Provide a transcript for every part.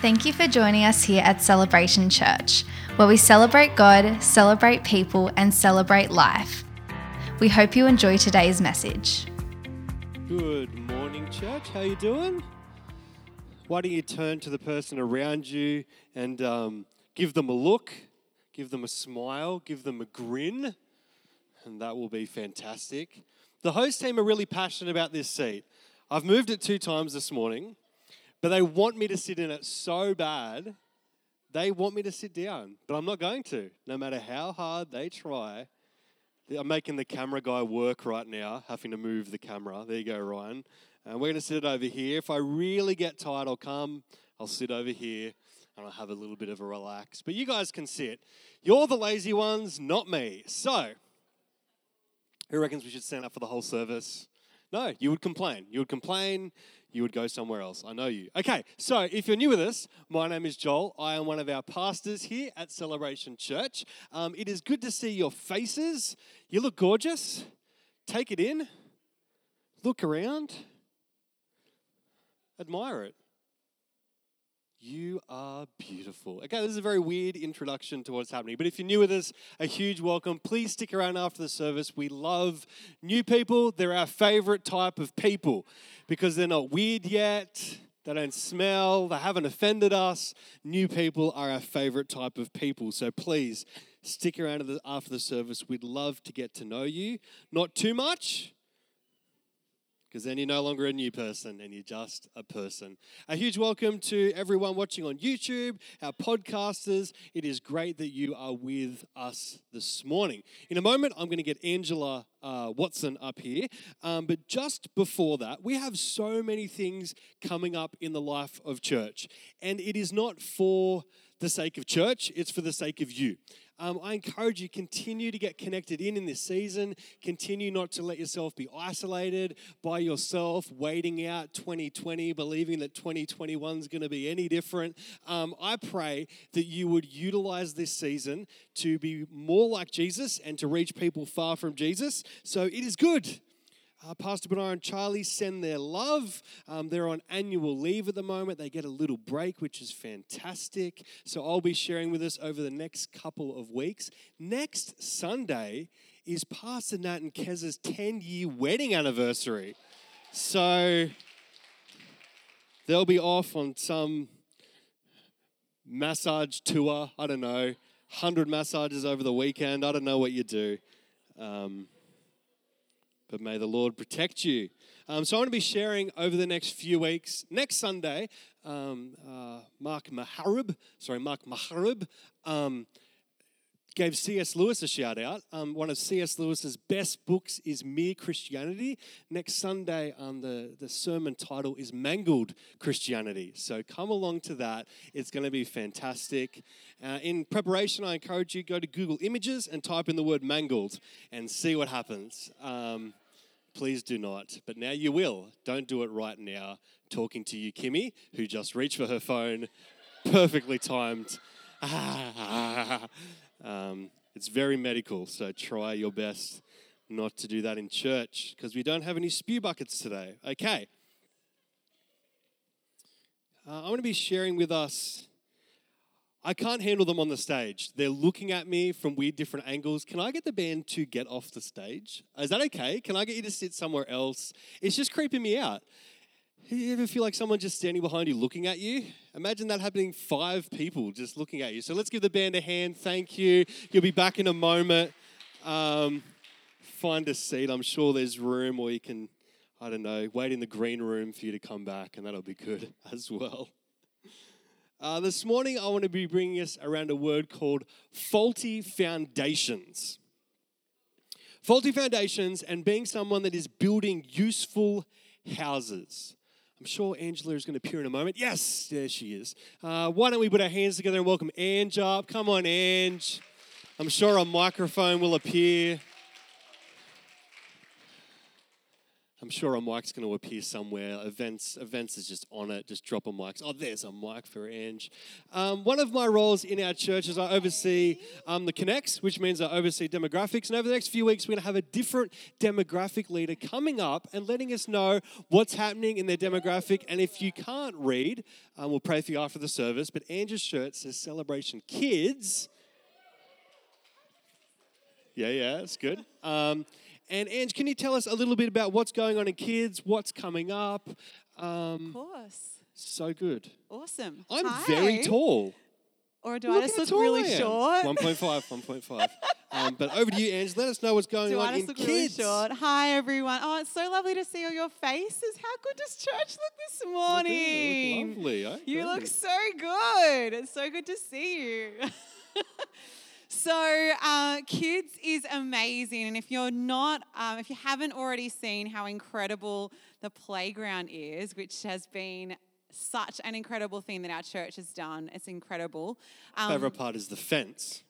Thank you for joining us here at Celebration Church, where we celebrate God, celebrate people, and celebrate life. We hope you enjoy today's message. Good morning, church. How are you doing? Why don't you turn to the person around you and um, give them a look, give them a smile, give them a grin, and that will be fantastic. The host team are really passionate about this seat. I've moved it two times this morning, but they want me to sit in it so bad. They want me to sit down, but I'm not going to. No matter how hard they try, I'm making the camera guy work right now, having to move the camera. There you go, Ryan. And we're going to sit it over here. If I really get tired, I'll come. I'll sit over here and I'll have a little bit of a relax. But you guys can sit. You're the lazy ones, not me. So, who reckons we should stand up for the whole service? No, you would complain. You would complain. You would go somewhere else. I know you. Okay, so if you're new with us, my name is Joel. I am one of our pastors here at Celebration Church. Um, it is good to see your faces. You look gorgeous. Take it in. Look around. Admire it. You are beautiful. Okay, this is a very weird introduction to what's happening, but if you're new with us, a huge welcome. Please stick around after the service. We love new people, they're our favorite type of people because they're not weird yet. They don't smell, they haven't offended us. New people are our favorite type of people. So please stick around after the service. We'd love to get to know you. Not too much, because then you're no longer a new person and you're just a person. A huge welcome to everyone watching on YouTube, our podcasters. It is great that you are with us this morning. In a moment, I'm going to get Angela uh, Watson up here. Um, but just before that, we have so many things coming up in the life of church. And it is not for the sake of church, it's for the sake of you um, I encourage you continue to get connected in in this season. Continue not to let yourself be isolated by yourself, waiting out 2020, believing that 2021 is going to be any different. Um, I pray that you would utilize this season to be more like Jesus and to reach people far from Jesus. So it is good uh, Pastor Bernard and Charlie send their love. Um, they're on annual leave at the moment. They get a little break, which is fantastic. So I'll be sharing with us over the next couple of weeks. Next Sunday is Pastor Nat and Kez's 10 year wedding anniversary. So they'll be off on some massage tour. I don't know, 100 massages over the weekend. I don't know what you do. Um, but may the Lord protect you. Um, so I want to be sharing over the next few weeks. Next Sunday, um, uh, Mark Maharib, sorry, Mark Maharib, um, gave C.S. Lewis a shout out. Um, one of C.S. Lewis's best books is Mere Christianity. Next Sunday, um, the, the sermon title is Mangled Christianity. So come along to that. It's going to be fantastic. Uh, in preparation, I encourage you go to Google Images and type in the word mangled and see what happens. Um, please do not. But now you will. Don't do it right now. Talking to you, Kimmy, who just reached for her phone, perfectly timed. Um, it's very medical, so try your best not to do that in church because we don't have any spew buckets today. Okay. Uh, I want to be sharing with us. I can't handle them on the stage. They're looking at me from weird different angles. Can I get the band to get off the stage? Is that okay? Can I get you to sit somewhere else? It's just creeping me out. You ever feel like someone just standing behind you looking at you? Imagine that happening five people just looking at you. So let's give the band a hand. Thank you. You'll be back in a moment. Um, find a seat. I'm sure there's room, or you can, I don't know, wait in the green room for you to come back, and that'll be good as well. Uh, this morning, I want to be bringing us around a word called faulty foundations. Faulty foundations and being someone that is building useful houses. I'm sure Angela is going to appear in a moment. Yes, there she is. Uh, why don't we put our hands together and welcome Ange up? Come on, Ange. I'm sure a microphone will appear. I'm sure a mic's going to appear somewhere. Events, events is just on it. Just drop a mic. Oh, there's a mic for Ange. Um, one of my roles in our church is I oversee um, the connects, which means I oversee demographics. And over the next few weeks, we're going to have a different demographic leader coming up and letting us know what's happening in their demographic. And if you can't read, um, we'll pray for you after the service. But Ange's shirt says Celebration Kids. Yeah, yeah, it's good. And Ange, can you tell us a little bit about what's going on in kids, what's coming up? Um, of course. So good. Awesome. I'm Hi. very tall. Or do Look I just look really short? 1.5, 1.5. um, but over to you, Ange. Let us know what's going do on I just in look kids. Really short? Hi, everyone. Oh, it's so lovely to see all your faces. How good does church look this morning? You look lovely. You look so good. It's so good to see you. So, uh, kids is amazing. And if you're not, um, if you haven't already seen how incredible the playground is, which has been such an incredible thing that our church has done. It's incredible. Um, favorite part is the fence.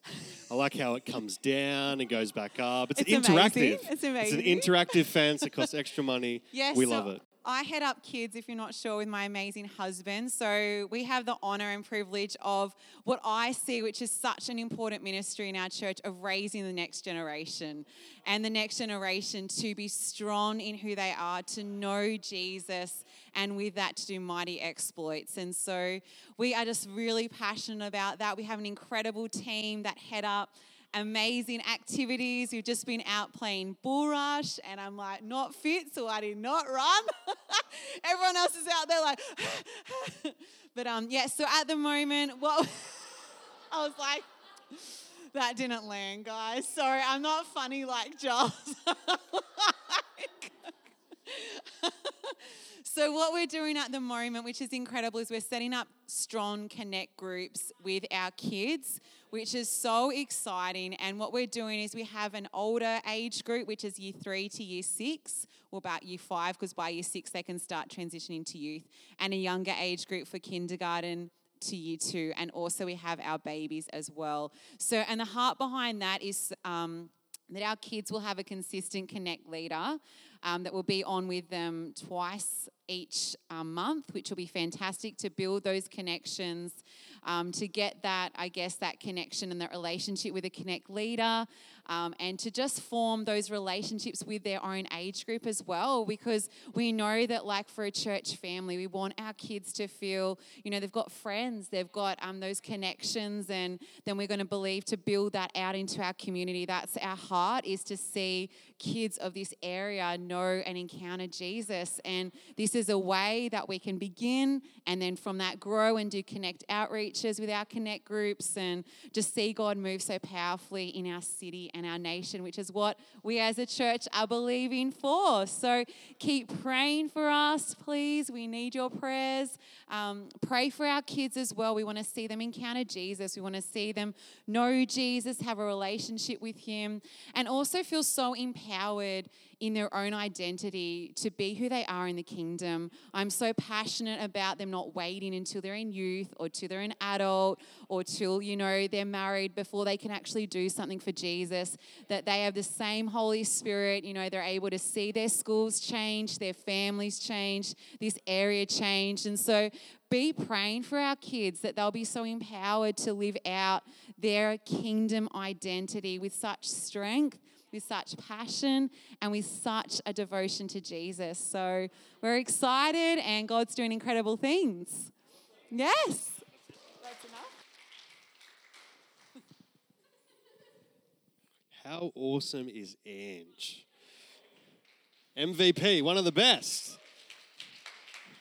I like how it comes down and goes back up. It's, it's interactive. Amazing. It's amazing. It's an interactive fence. It costs extra money. Yes, we so love it. I head up kids, if you're not sure, with my amazing husband. So we have the honor and privilege of what I see, which is such an important ministry in our church of raising the next generation and the next generation to be strong in who they are, to know Jesus, and with that to do mighty exploits. And so we are just really passionate about that. We have an incredible team that head up amazing activities. We've just been out playing bull rush, and I'm like, not fit, so I did not run. Everyone else is out there like, but um, yeah. So at the moment, what I was like, that didn't land, guys. Sorry, I'm not funny like Josh. So, what we're doing at the moment, which is incredible, is we're setting up strong connect groups with our kids, which is so exciting. And what we're doing is we have an older age group, which is year three to year six, or about year five, because by year six they can start transitioning to youth, and a younger age group for kindergarten to year two. And also, we have our babies as well. So, and the heart behind that is. Um, that our kids will have a consistent connect leader um, that will be on with them twice each um, month, which will be fantastic to build those connections, um, to get that, I guess, that connection and that relationship with a Connect leader, um, and to just form those relationships with their own age group as well. Because we know that, like for a church family, we want our kids to feel, you know, they've got friends, they've got um, those connections, and then we're going to believe to build that out into our community. That's our heart, is to see kids of this area know and encounter Jesus. And this is a way that we can begin and then from that grow and do connect outreaches with our connect groups and just see God move so powerfully in our city and our nation, which is what we as a church are believing for. So keep praying for us, please. We need your prayers. Um, pray for our kids as well. We want to see them encounter Jesus. We want to see them know Jesus, have a relationship with Him, and also feel so empowered in their own identity to be who they are in the kingdom. I'm so passionate about them not waiting until they're in youth or till they're an adult or till, you know, they're married before they can actually do something for Jesus, that they have the same Holy Spirit, you know, they're able to see their schools change, their families change, this area change. And so be praying for our kids that they'll be so empowered to live out their kingdom identity with such strength with such passion and with such a devotion to Jesus. So we're excited and God's doing incredible things. Yes. How awesome is Ange? MVP, one of the best.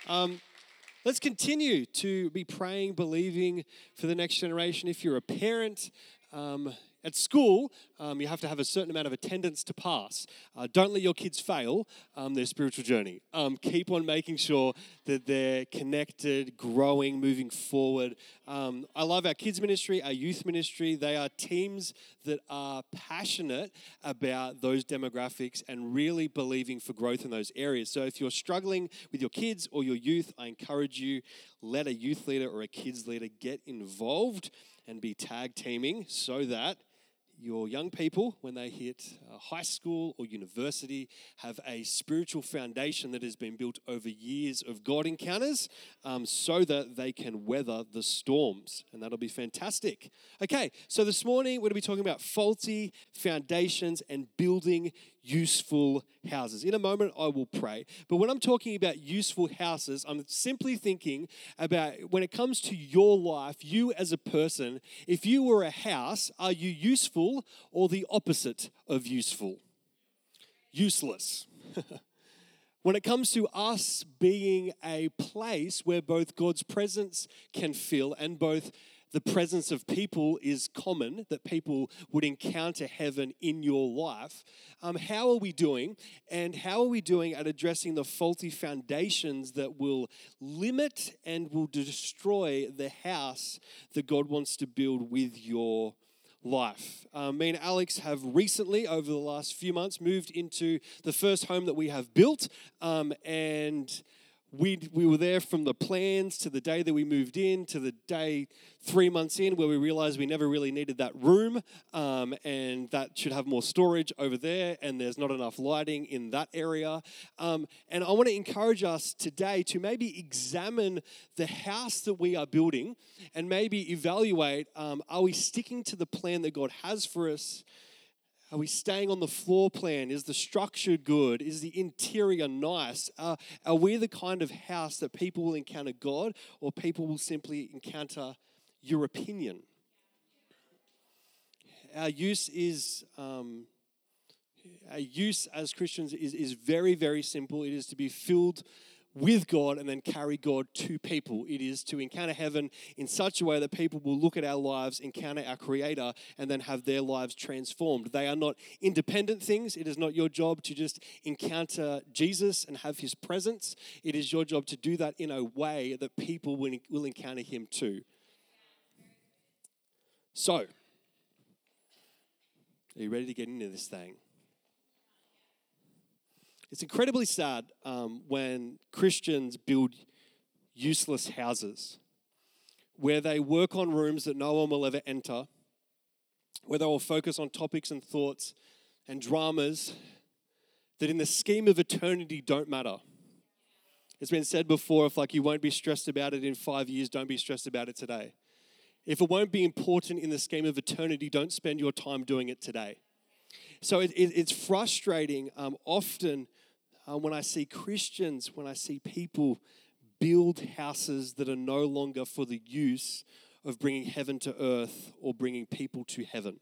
Um, let's continue to be praying, believing for the next generation. If you're a parent, um, at school, um, you have to have a certain amount of attendance to pass. Uh, don't let your kids fail um, their spiritual journey. Um, keep on making sure that they're connected, growing, moving forward. Um, I love our kids' ministry, our youth ministry. They are teams that are passionate about those demographics and really believing for growth in those areas. So if you're struggling with your kids or your youth, I encourage you let a youth leader or a kids leader get involved and be tag teaming so that your young people, when they hit uh, high school or university, have a spiritual foundation that has been built over years of God encounters um, so that they can weather the storms. And that'll be fantastic. Okay, so this morning we're going to be talking about faulty foundations and building useful houses. In a moment, I will pray. But when I'm talking about useful houses, I'm simply thinking about when it comes to your life, you as a person, if you were a house, are you useful or the opposite of useful? Useless. when it comes to us being a place where both God's presence can fill and both the presence of people is common, that people would encounter heaven in your life. Um, how are we doing? And how are we doing at addressing the faulty foundations that will limit and will destroy the house that God wants to build with your life. Um, me and Alex have recently, over the last few months, moved into the first home that we have built. Um, and we, we were there from the plans to the day that we moved in to the day three months in where we realized we never really needed that room um, and that should have more storage over there and there's not enough lighting in that area. Um, and i want to encourage us today to maybe examine the house that we are building and maybe evaluate um, are we sticking to the plan that god has for us are we staying on the floor plan? Is the structure good? Is the interior nice? Uh, are we the kind of house that people will encounter God or people will simply encounter your opinion? Our use is. Um, our use as Christians is, is very, very simple. It is to be filled with God and then carry God to people. It is to encounter heaven in such a way that people will look at our lives, encounter our Creator, and then have their lives transformed. They are not independent things. It is not your job to just encounter Jesus and have His presence. It is your job to do that in a way that people will, encounter Him too. So, are you ready to get into this thing? It's incredibly sad um, when Christians build useless houses where they work on rooms that no one will ever enter, where they will focus on topics and thoughts and dramas that in the scheme of eternity don't matter. It's been said before if like you won't be stressed about it in 5 years, don't be stressed about it today. If it won't be important in the scheme of eternity, don't spend your time doing it today. So it, it, it's frustrating um, often uh, when I see Christians, when I see people build houses that are no longer for the use of bringing heaven to earth or bringing people to heaven.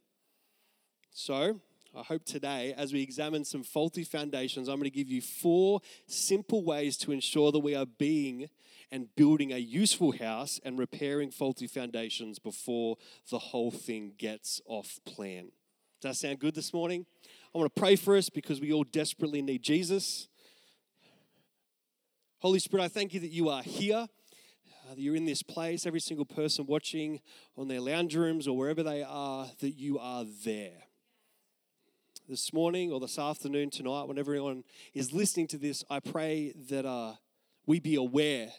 So, I hope today, as we examine some faulty foundations, I'm going to give you four simple ways to ensure that we are being and building a useful house and repairing faulty foundations before the whole thing gets off plan. Does that sound good this morning? I want to pray for us because we all desperately need Jesus. Holy Spirit, I thank you that you are here, uh, that you're in this place, every single person watching on their lounge rooms or wherever they are, that you are there. This morning or this afternoon, tonight, when everyone is listening to this, I pray that uh, we be aware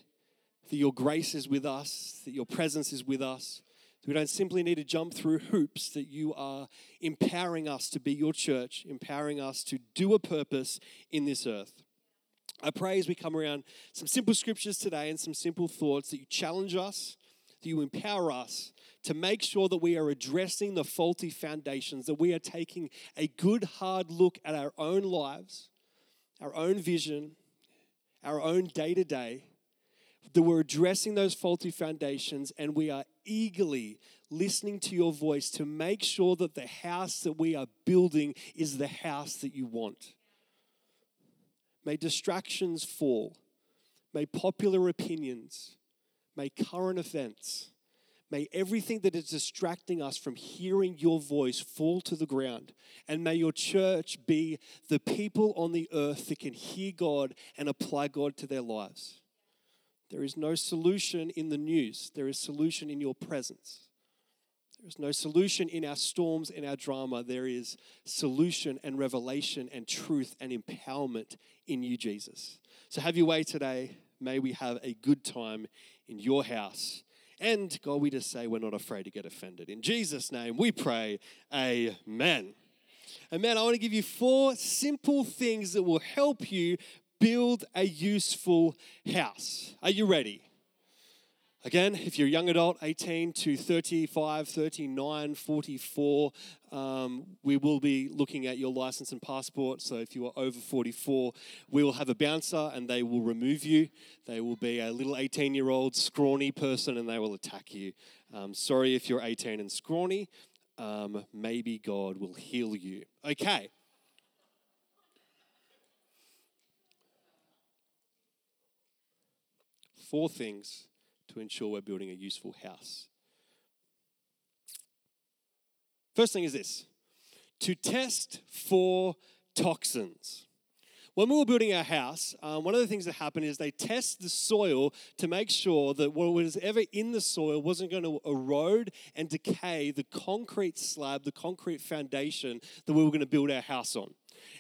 that your grace is with us, that your presence is with us. We don't simply need to jump through hoops, that you are empowering us to be your church, empowering us to do a purpose in this earth. I pray as we come around some simple scriptures today and some simple thoughts that you challenge us, that you empower us to make sure that we are addressing the faulty foundations, that we are taking a good, hard look at our own lives, our own vision, our own day to day, that we're addressing those faulty foundations and we are eagerly listening to your voice to make sure that the house that we are building is the house that you want. May distractions fall. May popular opinions, may current events, may everything that is distracting us from hearing your voice fall to the ground. And may your church be the people on the earth that can hear God and apply God to their lives. There is no solution in the news, there is solution in your presence. There's no solution in our storms, in our drama. There is solution and revelation and truth and empowerment in you, Jesus. So have your way today. May we have a good time in your house And God, we just say we're not afraid to get offended. In Jesus' name, we pray, Amen. Amen. I want to give you four simple things that will help you build a useful house. Are you ready? Again, if you're a young adult, 18 to 35, 39, 44, um, we will be looking at your license and passport. So if you are over 44, we will have a bouncer and they will remove you. They will be a little 18 year old scrawny person and they will attack you. Um, sorry if you're 18 and scrawny. Um, maybe God will heal you. Okay. Four things to ensure we're building a useful house. First thing is this to test for toxins. When we were building our house, um, one of the things that happened is they test the soil to make sure that what was ever in the soil wasn't going to erode and decay the concrete slab, the concrete foundation that we were going to build our house on.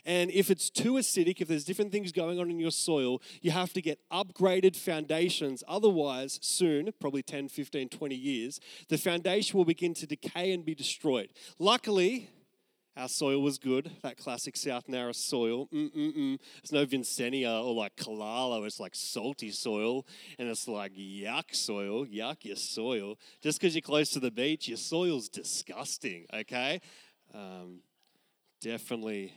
And if it's too acidic, if there's different things going on in your soil, you have to get upgraded foundations. Otherwise, soon, probably 10, 15, 20 years, the foundation will begin to decay and be destroyed. Luckily, our soil was good, that classic South Nowra soil. Mm-mm-mm. It's no Vincentia or like Killala, it's like salty soil. And it's like yuck soil, yuck your soil. Just because you're close to the beach, your soil's disgusting, okay? Um, definitely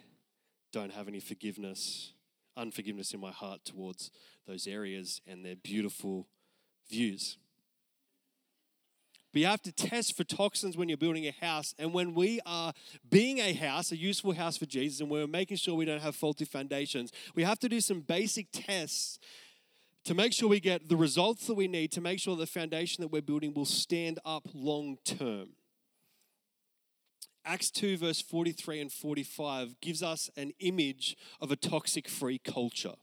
don't have any forgiveness, unforgiveness in my heart towards those areas and their beautiful views. But you have to test for toxins when you're building a house. And when we are being a house, a useful house for Jesus, and we're making sure we don't have faulty foundations, we have to do some basic tests to make sure we get the results that we need to make sure the foundation that we're building will stand up long term. Acts 2, verse 43 and 45 gives us an image of a toxic free culture.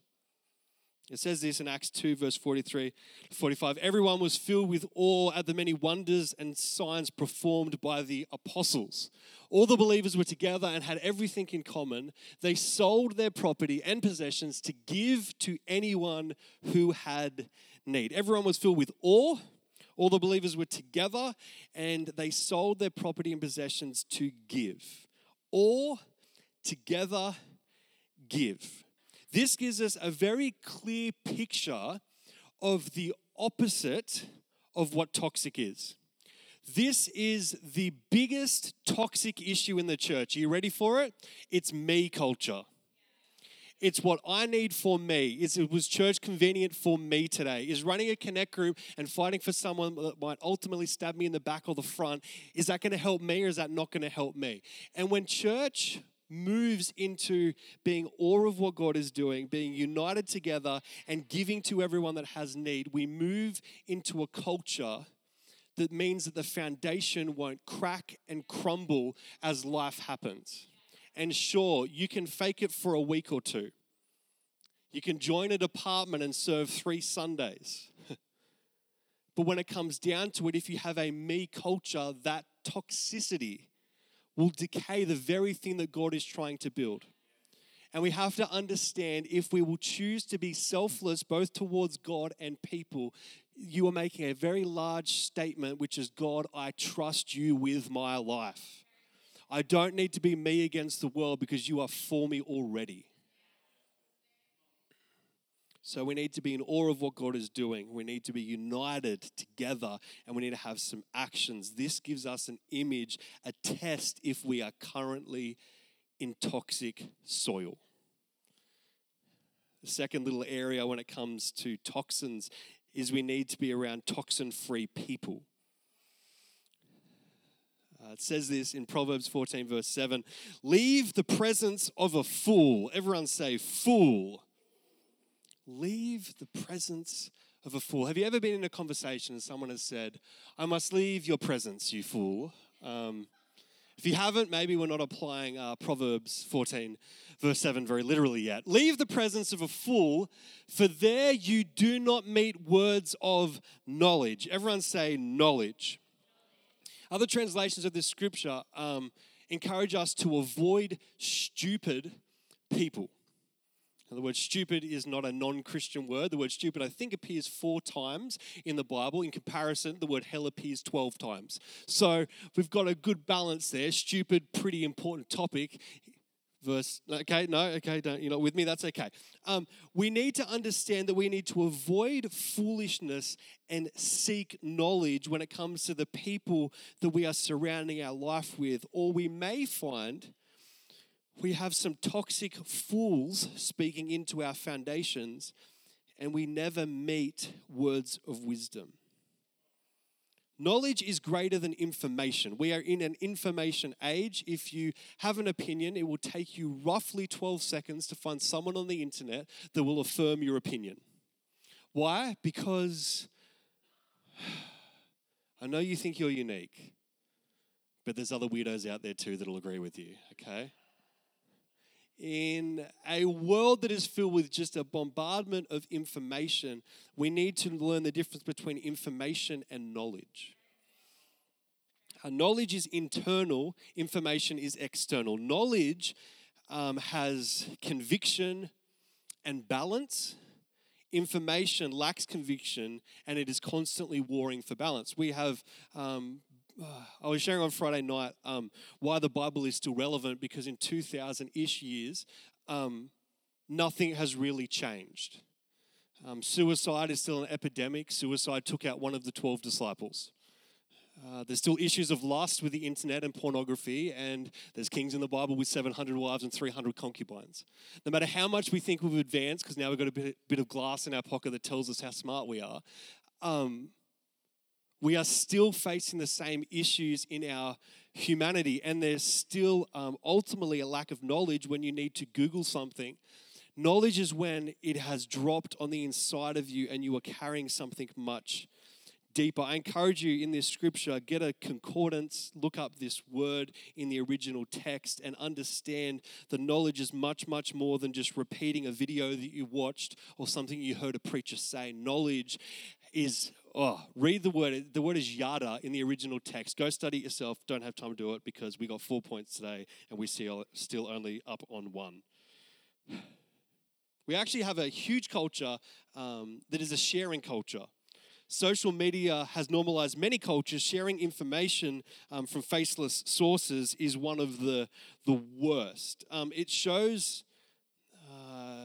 It says this in Acts 2, verse 43 45. Everyone was filled with awe at the many wonders and signs performed by the apostles. All the believers were together and had everything in common. They sold their property and possessions to give to anyone who had need. Everyone was filled with awe all the believers were together and they sold their property and possessions to give. All together give. This gives us a very clear picture of the opposite of what toxic is. This is the biggest toxic issue in the church. Are you ready for it? It's me culture. It's what I need for me. Is it was church convenient for me today? Is running a connect group and fighting for someone that might ultimately stab me in the back or the front, is that going to help me or is that not going to help me? And when church moves into being awe of what God is doing, being united together and giving to everyone that has need, we move into a culture that means that the foundation won't crack and crumble as life happens. And sure, you can fake it for a week or two. You can join a department and serve three Sundays. but when it comes down to it, if you have a me culture, that toxicity will decay the very thing that God is trying to build. And we have to understand if we will choose to be selfless both towards God and people, you are making a very large statement, which is God, I trust you with my life. I don't need to be me against the world because you are for me already. So we need to be in awe of what God is doing. We need to be united together and we need to have some actions. This gives us an image, a test if we are currently in toxic soil. The second little area when it comes to toxins is we need to be around toxin free people. Uh, it says this in Proverbs 14, verse 7 Leave the presence of a fool. Everyone say, fool. Leave the presence of a fool. Have you ever been in a conversation and someone has said, I must leave your presence, you fool? Um, if you haven't, maybe we're not applying uh, Proverbs 14, verse 7 very literally yet. Leave the presence of a fool, for there you do not meet words of knowledge. Everyone say knowledge. Other translations of this scripture um, encourage us to avoid stupid people. Now, the word stupid is not a non Christian word. The word stupid, I think, appears four times in the Bible. In comparison, the word hell appears 12 times. So we've got a good balance there. Stupid, pretty important topic. Verse, okay, no, okay, don't, you're not with me, that's okay. Um, we need to understand that we need to avoid foolishness and seek knowledge when it comes to the people that we are surrounding our life with, or we may find we have some toxic fools speaking into our foundations, and we never meet words of wisdom. Knowledge is greater than information. We are in an information age. If you have an opinion, it will take you roughly 12 seconds to find someone on the internet that will affirm your opinion. Why? Because I know you think you're unique, but there's other weirdos out there too that'll agree with you, okay? In a world that is filled with just a bombardment of information, we need to learn the difference between information and knowledge. Our knowledge is internal, information is external. Knowledge um, has conviction and balance. Information lacks conviction and it is constantly warring for balance. We have um, I was sharing on Friday night um, why the Bible is still relevant because in 2000 ish years, um, nothing has really changed. Um, suicide is still an epidemic. Suicide took out one of the 12 disciples. Uh, there's still issues of lust with the internet and pornography, and there's kings in the Bible with 700 wives and 300 concubines. No matter how much we think we've advanced, because now we've got a bit, bit, of glass in our pocket that tells us how smart we are, um, we are still facing the same issues in our humanity, and there's still um, ultimately a lack of knowledge when you need to Google something. Knowledge is when it has dropped on the inside of you and you are carrying something much deeper. I encourage you in this scripture, get a concordance, look up this word in the original text, and understand the knowledge is much, much more than just repeating a video that you watched or something you heard a preacher say. Knowledge is oh, read the word. The word is yada in the original text. Go study it yourself. Don't have time to do it because we got four points today and we still still only up on one. We actually have a huge culture um, that is a sharing culture. Social media has normalized many cultures. Sharing information um, from faceless sources is one of the, the worst. Um, it shows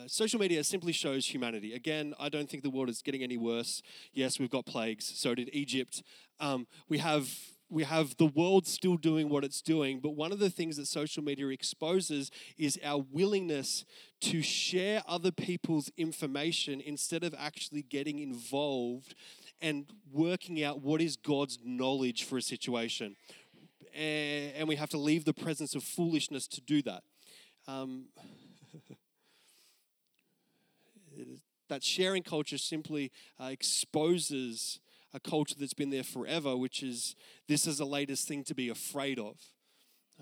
social media simply shows humanity. Again, I don't think the world is getting any worse. Yes, we've got plagues. So did Egypt. Um, we have we have the world still doing what it's doing, but one of the things that social media exposes is our willingness to share other people's information instead of actually getting involved and working out what is God's knowledge for a situation. And we have to leave the presence of foolishness to do that. Um, that sharing culture simply uh, exposes a culture that's been there forever, which is this is the latest thing to be afraid of.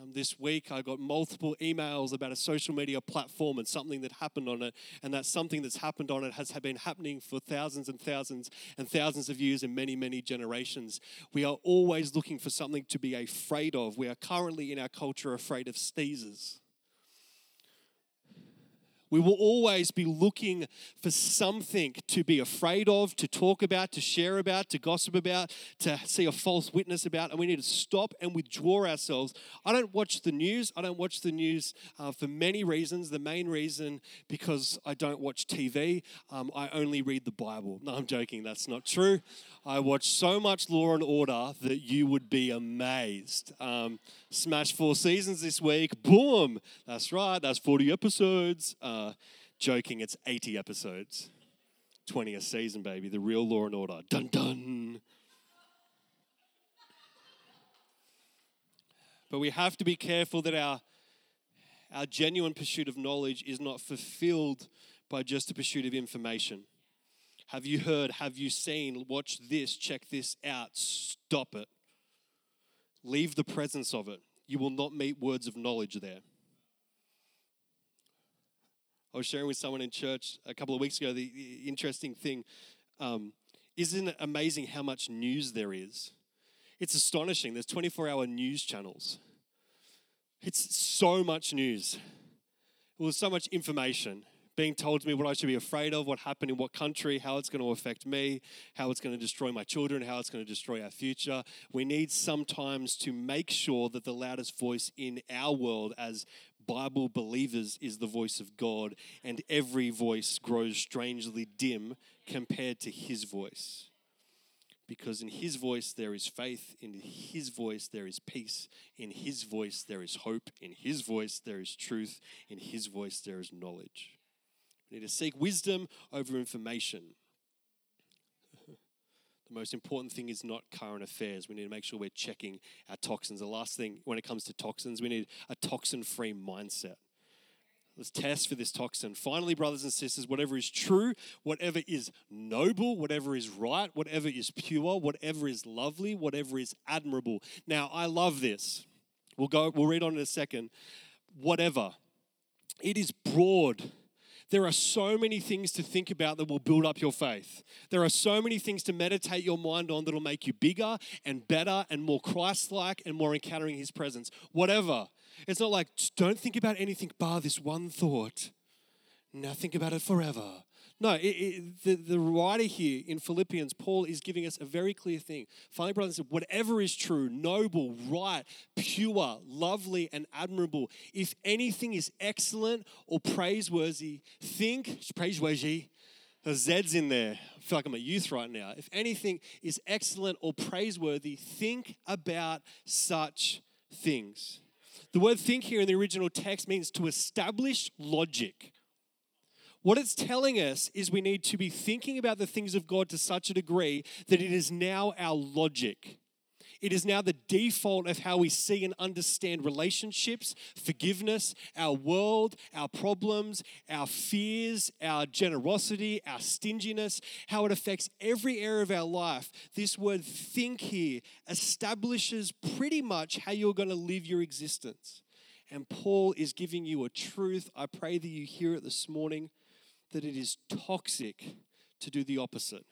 Um, this week, I got multiple emails about a social media platform and something that happened on it, and that something that's happened on it has been happening for thousands and thousands and thousands of years and many, many generations. We are always looking for something to be afraid of. We are currently in our culture afraid of sneezes. We will always be looking for something to be afraid of, to talk about, to share about, to gossip about, to see a false witness about, and we need to stop and withdraw ourselves. I don't watch the news. I don't watch the news uh, for many reasons. The main reason because I don't watch TV. Um, I only read the Bible. No, I'm joking. That's not true. I watch so much Law and Order that you would be amazed. Um, smash four seasons this week. Boom. That's right. That's 40 episodes. Uh, joking, it's 80 episodes. 20 a season, baby. The real Law and Order. Dun dun. But we have to be careful that our, our genuine pursuit of knowledge is not fulfilled by just a pursuit of information. Have you heard? Have you seen? Watch this, check this out. Stop it. Leave the presence of it. You will not meet words of knowledge there. I was sharing with someone in church a couple of weeks ago the, interesting thing. Um, isn't it amazing how much news there is? It's astonishing. There's 24 hour news channels. It's so much news. Well, there's so much information. Being told to me what I should be afraid of, what happened in what country, how it's going to affect me, how it's going to destroy my children, how it's going to destroy our future. We need sometimes to make sure that the loudest voice in our world as Bible believers is the voice of God, and every voice grows strangely dim compared to His voice. Because in His voice there is faith, in His voice there is peace, in His voice there is hope, in His voice there is truth, in His voice there is knowledge. We need to seek wisdom over information. the most important thing is not current affairs. We need to make sure we're checking our toxins. The last thing when it comes to toxins, we need a toxin free mindset. Let's test for this toxin. Finally, brothers and sisters, whatever is true, whatever is noble, whatever is right, whatever is pure, whatever is lovely, whatever is admirable. Now, I love this. We'll go, we'll read on in a second. Whatever. It is broad there are so many things to think about that will build up your faith. There are so many things to meditate your mind on that'll make you bigger and better and more Christ like and more encountering His presence. Whatever. It's not like, don't think about anything bar this one thought. Now think about it forever. No, it, it, the, the writer here in Philippians, Paul is giving us a very clear thing. Finally, brothers, whatever is true, noble, right, pure, lovely, and admirable, if anything is excellent or praiseworthy, think, praiseworthy, the Z's in there. I feel like I'm a youth right now. If anything is excellent or praiseworthy, think about such things. The word think here in the original text means to establish logic what it's telling us is we need to be thinking about the things of God to such a degree that it is now our logic. It is now the default of how we see and understand relationships, forgiveness, our world, our problems, our fears, our generosity, our stinginess, how it affects every area of our life. This word think here establishes pretty much how you're going to live your existence. And Paul is giving you a truth. I pray that you hear it this morning that it is toxic to do the opposite.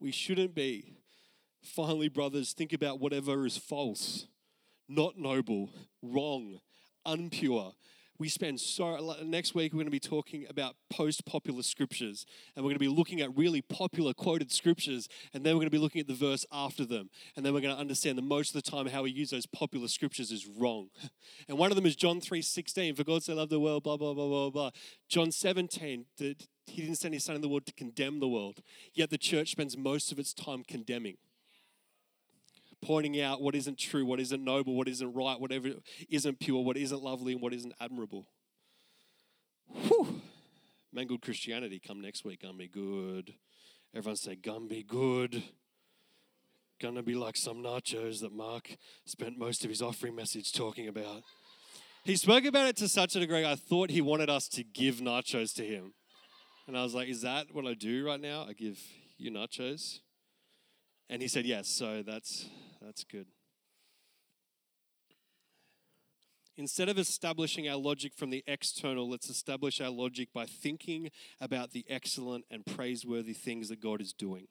We shouldn't be. Finally, brothers, think about whatever is false, not noble, wrong, unpure, we spend so next week we're going to be talking about post popular scriptures and we're going to be looking at really popular quoted scriptures and then we're going to be looking at the verse after them and then we're going to understand that most of the time how we use those popular scriptures is wrong. And one of them is john 3.16 for god so loved the world blah blah blah blah blah. John 17 that he didn't send his son in the world to condemn the world yet the church spends most of its time condemning pointing out what isn't true, what isn't noble, what isn't right, whatever isn't pure, what isn't lovely, and what isn't admirable. Whew. Mangled Christianity come next week. Gonna be good. Everyone say, gonna be good. Gonna be like some nachos that Mark spent most of his offering message talking about. He spoke about it to such a degree, I thought he wanted us to give nachos to him. And I was like, is that what I do right now? I give you nachos? And he said, yes, so that's that's good. Instead of establishing our logic from the external, let's establish our logic by thinking about the excellent and praiseworthy things that God is doing.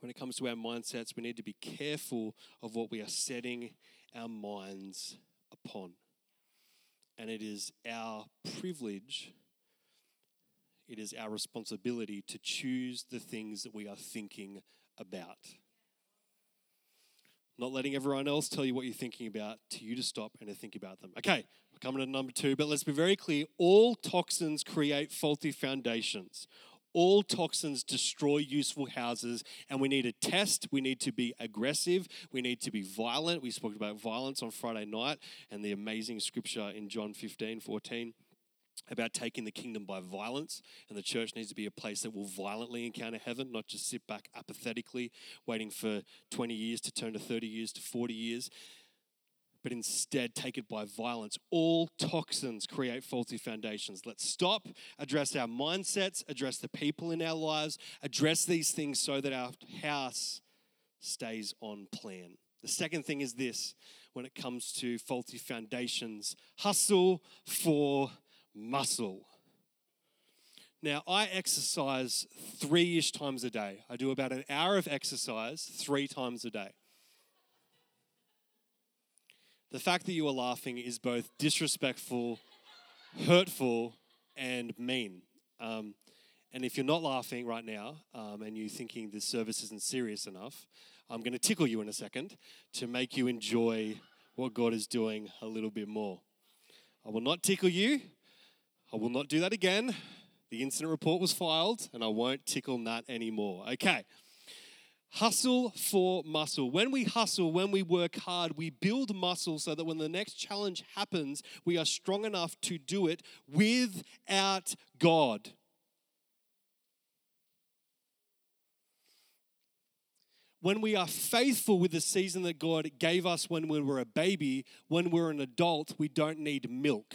When it comes to our mindsets, we need to be careful of what we are setting our minds upon. And it is our privilege, it is our responsibility to choose the things that we are thinking about not letting everyone else tell you what you're thinking about, to you to stop and to think about them. Okay, we're coming to number two, but let's be very clear all toxins create faulty foundations. All toxins destroy useful houses, and we need to test. We need to be aggressive. We need to be violent. We spoke about violence on Friday night and the amazing scripture in John 15 14 about taking the kingdom by violence, and the church needs to be a place that will violently encounter heaven, not just sit back apathetically, waiting for 20 years to turn to 30 years to 40 years, but instead take it by violence. All toxins create faulty foundations. Let's stop, address our mindsets, address the people in our lives, address these things so that our house stays on plan. The second thing is this when it comes to faulty foundations hustle for muscle. Now, I exercise three ish times a day. I do about an hour of exercise three times a day. The fact that you are laughing is both disrespectful hurtful, and mean. Um, and if you're not laughing right now um, and you're thinking this service isn't serious enough, I'm going to tickle you in a second to make you enjoy what God is doing a little bit more. I will not tickle you. I will not do that again. The incident report was filed, and I won't tickle Nat anymore. Okay. Hustle for muscle. When we hustle, when we work hard, we build muscle so that when the next challenge happens, we are strong enough to do it without God. when we are faithful with the season that God gave us when we were a baby, when we're an adult, we don't need milk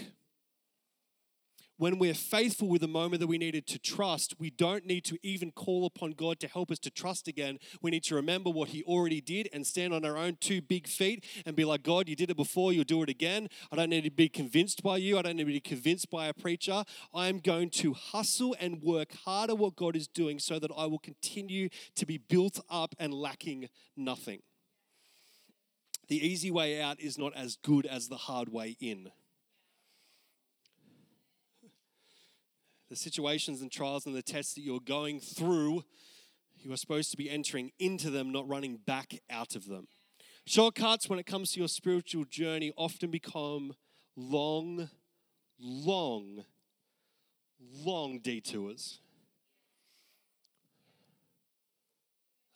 when we're faithful with the moment that we needed to trust, we don't need to even call upon God to help us to trust again. We need to remember what He already did and stand on our own two big feet and be like, God, you did it before, you'll do it again. I don't need to be convinced by you, I don't need to be convinced by a preacher. I am going to hustle and work hard at what God is doing so that I will continue to be built up and lacking nothing. The easy way out is not as good as the hard way in. The situations and trials and the tests that you're going through, you are supposed to be entering into them, not running back out of them. Shortcuts, when it comes to your spiritual journey, often become long, long, long detours.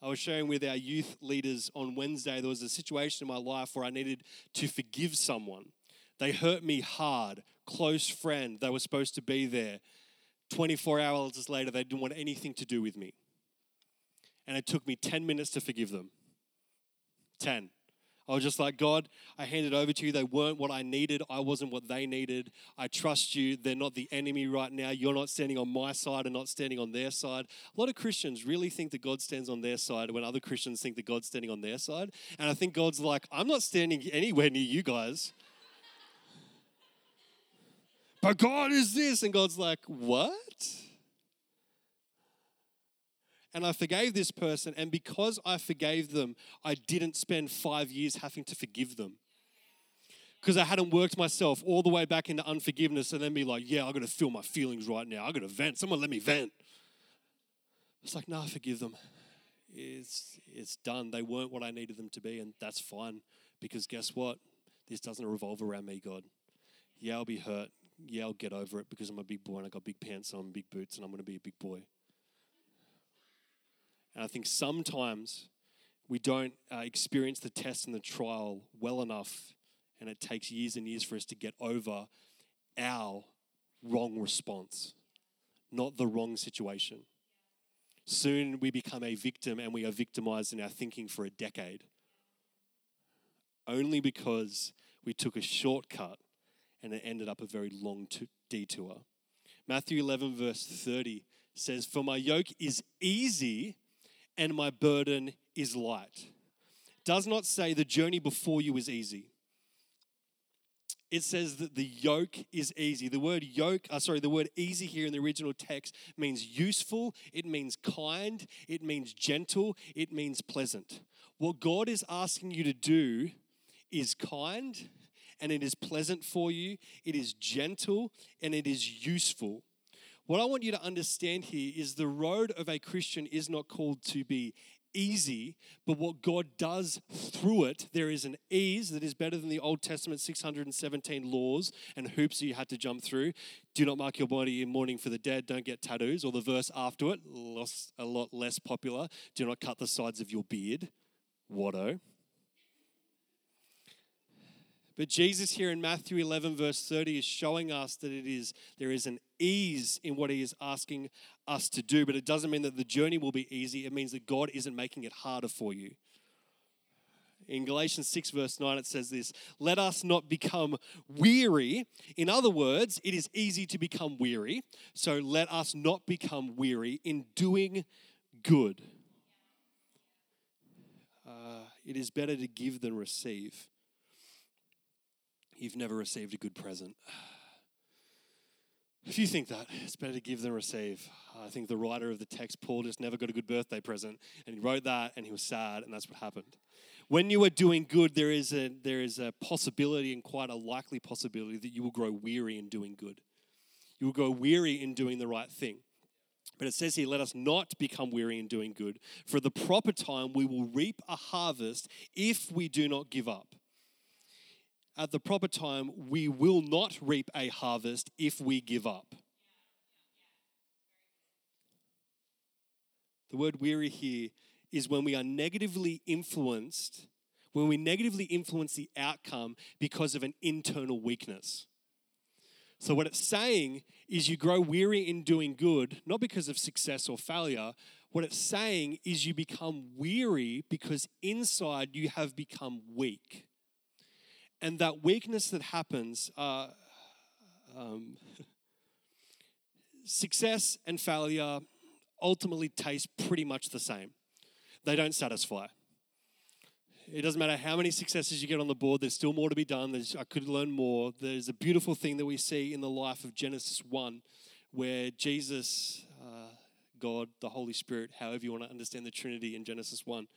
I was sharing with our youth leaders on Wednesday, there was a situation in my life where I needed to forgive someone. They hurt me hard, close friend, they were supposed to be there. 24 hours later, they didn't want anything to do with me. And it took me 10 minutes to forgive them. 10. I was just like, God, I handed over to you. They weren't what I needed. I wasn't what they needed. I trust you. They're not the enemy right now. You're not standing on my side and not standing on their side. A lot of Christians really think that God stands on their side when other Christians think that God's standing on their side. And I think God's like, I'm not standing anywhere near you guys but God is this. And God's like, what? And I forgave this person. And because I forgave them, I didn't spend five years having to forgive them. Because I hadn't worked myself all the way back into unforgiveness and then be like, yeah, I'm going to feel my feelings right now. I'm going to vent. Someone let me vent. It's like, I forgive them. It's, it's done. They weren't what I needed them to be, and that's fine. Because guess what? This doesn't revolve around me, God. Yeah, I'll be hurt yeah, I'll get over it because I'm a big boy and I got big pants on, big boots, and I'm going to be a big boy. And I think sometimes we don't uh, experience the test and the trial well enough, and it takes years and years for us to get over our wrong response, not the wrong situation. Soon we become a victim and we are victimized in our thinking for a decade. Only because we took a shortcut and it ended up a very long detour. Matthew 11, verse 30 says, For my yoke is easy and my burden is light. Does not say the journey before you is easy. It says that the yoke is easy. The word yoke, uh, sorry, the word easy here in the original text means useful, it means kind, it means gentle, it means pleasant. What God is asking you to do is kind, and it is pleasant for you, it is gentle, and it is useful. What I want you to understand here is the road of a Christian is not called to be easy, but what God does through it, there is an ease that is better than the Old Testament 617 laws and hoops you had to jump through. Do not mark your body in mourning for the dead, don't get tattoos, or the verse after it, a lot less popular. Do not cut the sides of your beard. Watto. But Jesus here in Matthew 11, verse 30, is showing us that it is there is an ease in what he is asking us to do. But it doesn't mean that the journey will be easy. It means that God isn't making it harder for you. In Galatians 6, verse 9, it says this Let us not become weary. In other words, it is easy to become weary. So let us not become weary in doing good. Uh, it is better to give than receive you've never received a good present. If you think that, it's better to give than receive. I think the writer of the text, Paul, just never got a good birthday present, and he wrote that, and he was sad, and that's what happened. When you are doing good, there is a there is a possibility, and quite a likely possibility, that you will grow weary in doing good. You will grow weary in doing the right thing. But it says here, let us not become weary in doing good. For the proper time, we will reap a harvest if we do not give up. At the proper time, we will not reap a harvest if we give up. The word weary here is when we are negatively influenced, when we negatively influence the outcome because of an internal weakness. So, what it's saying is you grow weary in doing good, not because of success or failure. What it's saying is you become weary because inside you have become weak. And that weakness that happens, uh, um, success and failure ultimately taste pretty much the same. They don't satisfy. It doesn't matter how many successes you get on the board, there's still more to be done. There's, I could learn more. There's a beautiful thing that we see in the life of Genesis 1 where Jesus, uh, God, the Holy Spirit, however you want to understand the Trinity in Genesis 1,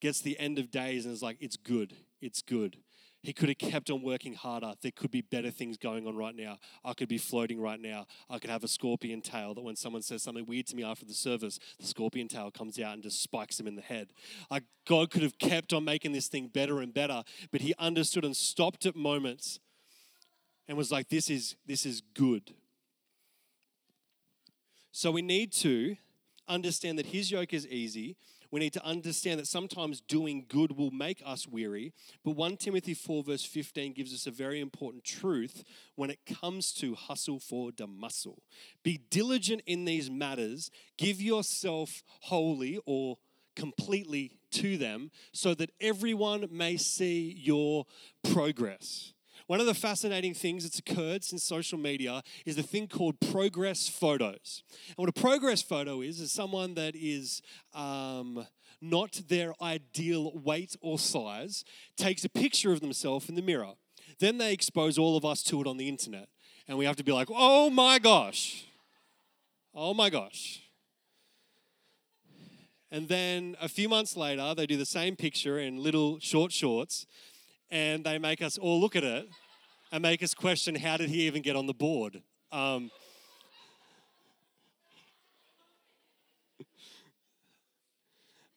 gets the end of days and is like, it's good, it's good. He could have kept on working harder. There could be better things going on right now. I could be floating right now. I could have a scorpion tail that when someone says something weird to me after the service, the scorpion tail comes out and just spikes him in the head. Like God could have kept on making this thing better and better, but he understood and stopped at moments and was like, this is, this is good. So we need to understand that his yoke is easy we need to understand that sometimes doing good will make us weary. But 1 Timothy 4, verse 15 gives us a very important truth when it comes to hustle for the muscle. Be diligent in these matters, give yourself wholly or completely to them so that everyone may see your progress. One of the fascinating things that's occurred since social media is the thing called progress photos. And what a progress photo is, is someone that is um, not their ideal weight or size takes a picture of themselves in the mirror. Then they expose all of us to it on the internet. And we have to be like, oh my gosh. Oh my gosh. And then a few months later, they do the same picture in little short shorts and they make us all look at it and make us question how did he even get on the board? Um,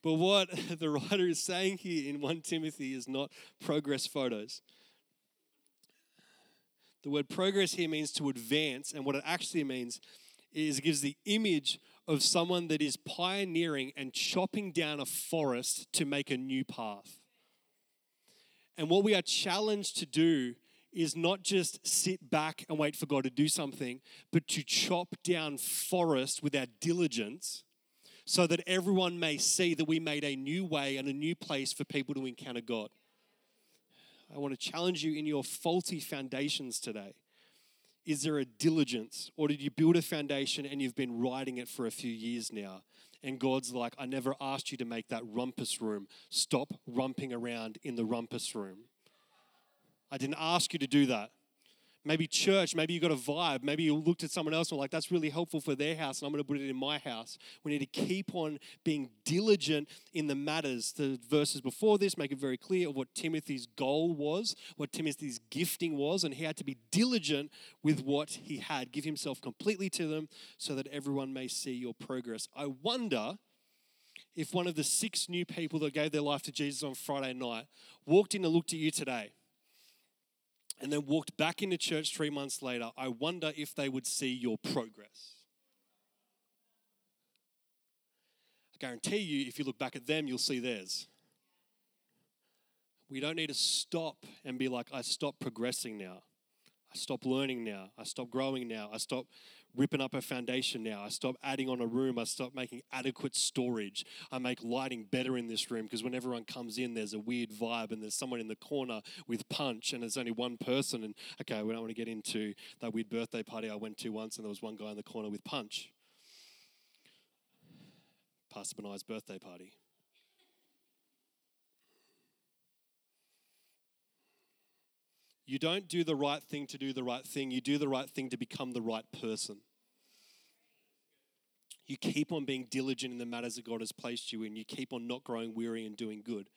but what the writer is saying here in 1 Timothy is not progress photos. The word progress here means to advance, and what it actually means is it gives the image of someone that is pioneering and chopping down a forest to make a new path. And what we are challenged to do is not just sit back and wait for God to do something, but to chop down forest with our diligence so that everyone may see that we made a new way and a new place for people to encounter God. I want to challenge you in your faulty foundations today. Is there a diligence, or did you build a foundation and you've been riding it for a few years now? And God's like, I never asked you to make that rumpus room. Stop rumping around in the rumpus room. I didn't ask you to do that. Maybe church, maybe you got a vibe. Maybe you looked at someone else and were like, that's really helpful for their house, and I'm going to put it in my house. We need to keep on being diligent in the matters. The verses before this make it very clear of what Timothy's goal was, what Timothy's gifting was, and he had to be diligent with what he had. Give himself completely to them so that everyone may see your progress. I wonder if one of the six new people that gave their life to Jesus on Friday night walked in and looked at you today and then walked back into church three months later, I wonder if they would see your progress. I guarantee you, if you look back at them, you'll see theirs. We don't need to stop and be like, I stop progressing now. I stop learning now. I stop growing now. I stop ripping up a foundation now. I stop adding on a room. I stop making adequate storage. I make lighting better in this room because when everyone comes in, there's a weird vibe and there's someone in the corner with punch and there's only one person. And okay, we don't want to get into that weird birthday party I went to once and there was one guy in the corner with punch. Pastor Benai's birthday party. You don't do the right thing to do the right thing. You do the right thing to become the right person. You keep on being diligent in the matters that God has placed you in. You keep on not growing weary and doing good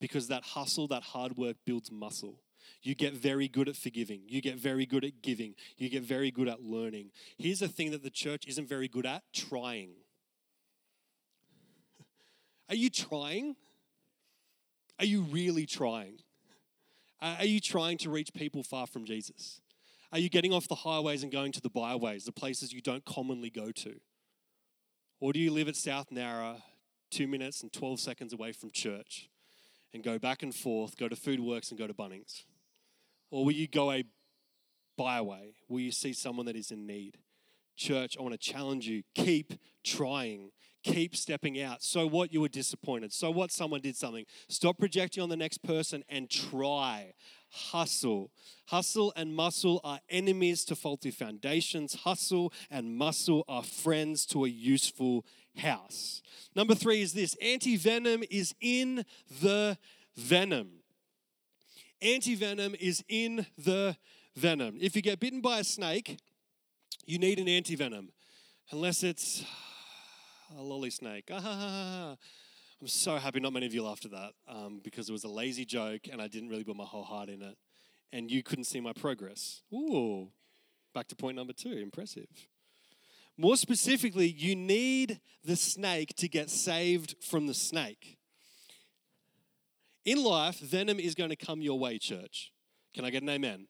because that hustle, that hard work builds muscle. You get very good at forgiving. You get very good at giving. You get very good at learning. Here's the thing that the church isn't very good at trying. Are you trying? Are you really trying? Are you trying to reach people far from Jesus? Are you getting off the highways and going to the byways, the places you don't commonly go to? Or do you live at South Nowra, two minutes and 12 seconds away from church, and go back and forth, go to Foodworks and go to Bunnings? Or will you go a byway? Will you see someone that is in need? Church, I want to challenge you keep trying, keep stepping out. So what? You were disappointed. So what? Someone did something. Stop projecting on the next person and try. Hustle. Hustle and muscle are enemies to faulty foundations. Hustle and muscle are friends to a useful house. Number three is this anti venom is in the venom. Anti venom is in the venom. If you get bitten by a snake, you need an anti venom, unless it's a lolly snake. Ah, I'm so happy not many of you laughed at that um, because it was a lazy joke and I didn't really put my whole heart in it. And you couldn't see my progress. Ooh, back to point number two. Impressive. More specifically, you need the snake to get saved from the snake. In life, venom is going to come your way, church. Can I get an amen?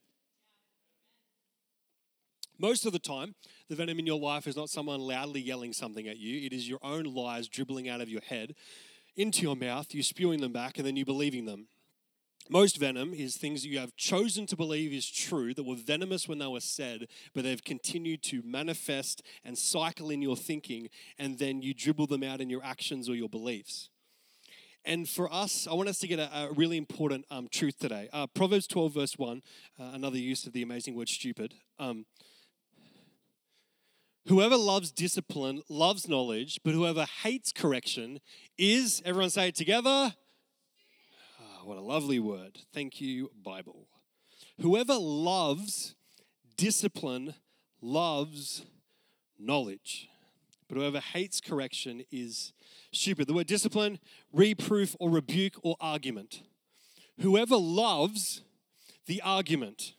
Most of the time, the venom in your life is not someone loudly yelling something at you. It is your own lies dribbling out of your head into your mouth, you spewing them back, and then you believing them. Most venom is things that you have chosen to believe is true that were venomous when they were said, but they've continued to manifest and cycle in your thinking, and then you dribble them out in your actions or your beliefs. And for us, I want us to get a, a really important um, truth today. Uh, Proverbs 12, verse 1, uh, another use of the amazing word stupid. Um, Whoever loves discipline loves knowledge, but whoever hates correction is, everyone say it together. Oh, what a lovely word. Thank you, Bible. Whoever loves discipline loves knowledge, but whoever hates correction is stupid. The word discipline, reproof, or rebuke, or argument. Whoever loves the argument,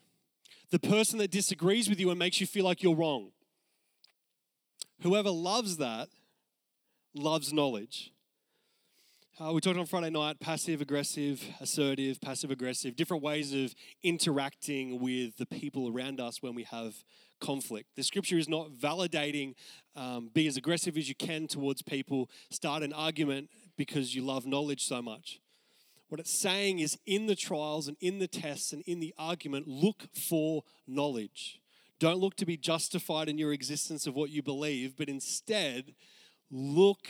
the person that disagrees with you and makes you feel like you're wrong Whoever loves that loves knowledge. Uh, we talked on Friday night passive, aggressive, assertive, passive, aggressive, different ways of interacting with the people around us when we have conflict. The scripture is not validating um, be as aggressive as you can towards people, start an argument because you love knowledge so much. What it's saying is in the trials and in the tests and in the argument, look for knowledge. Don't look to be justified in your existence of what you believe, but instead look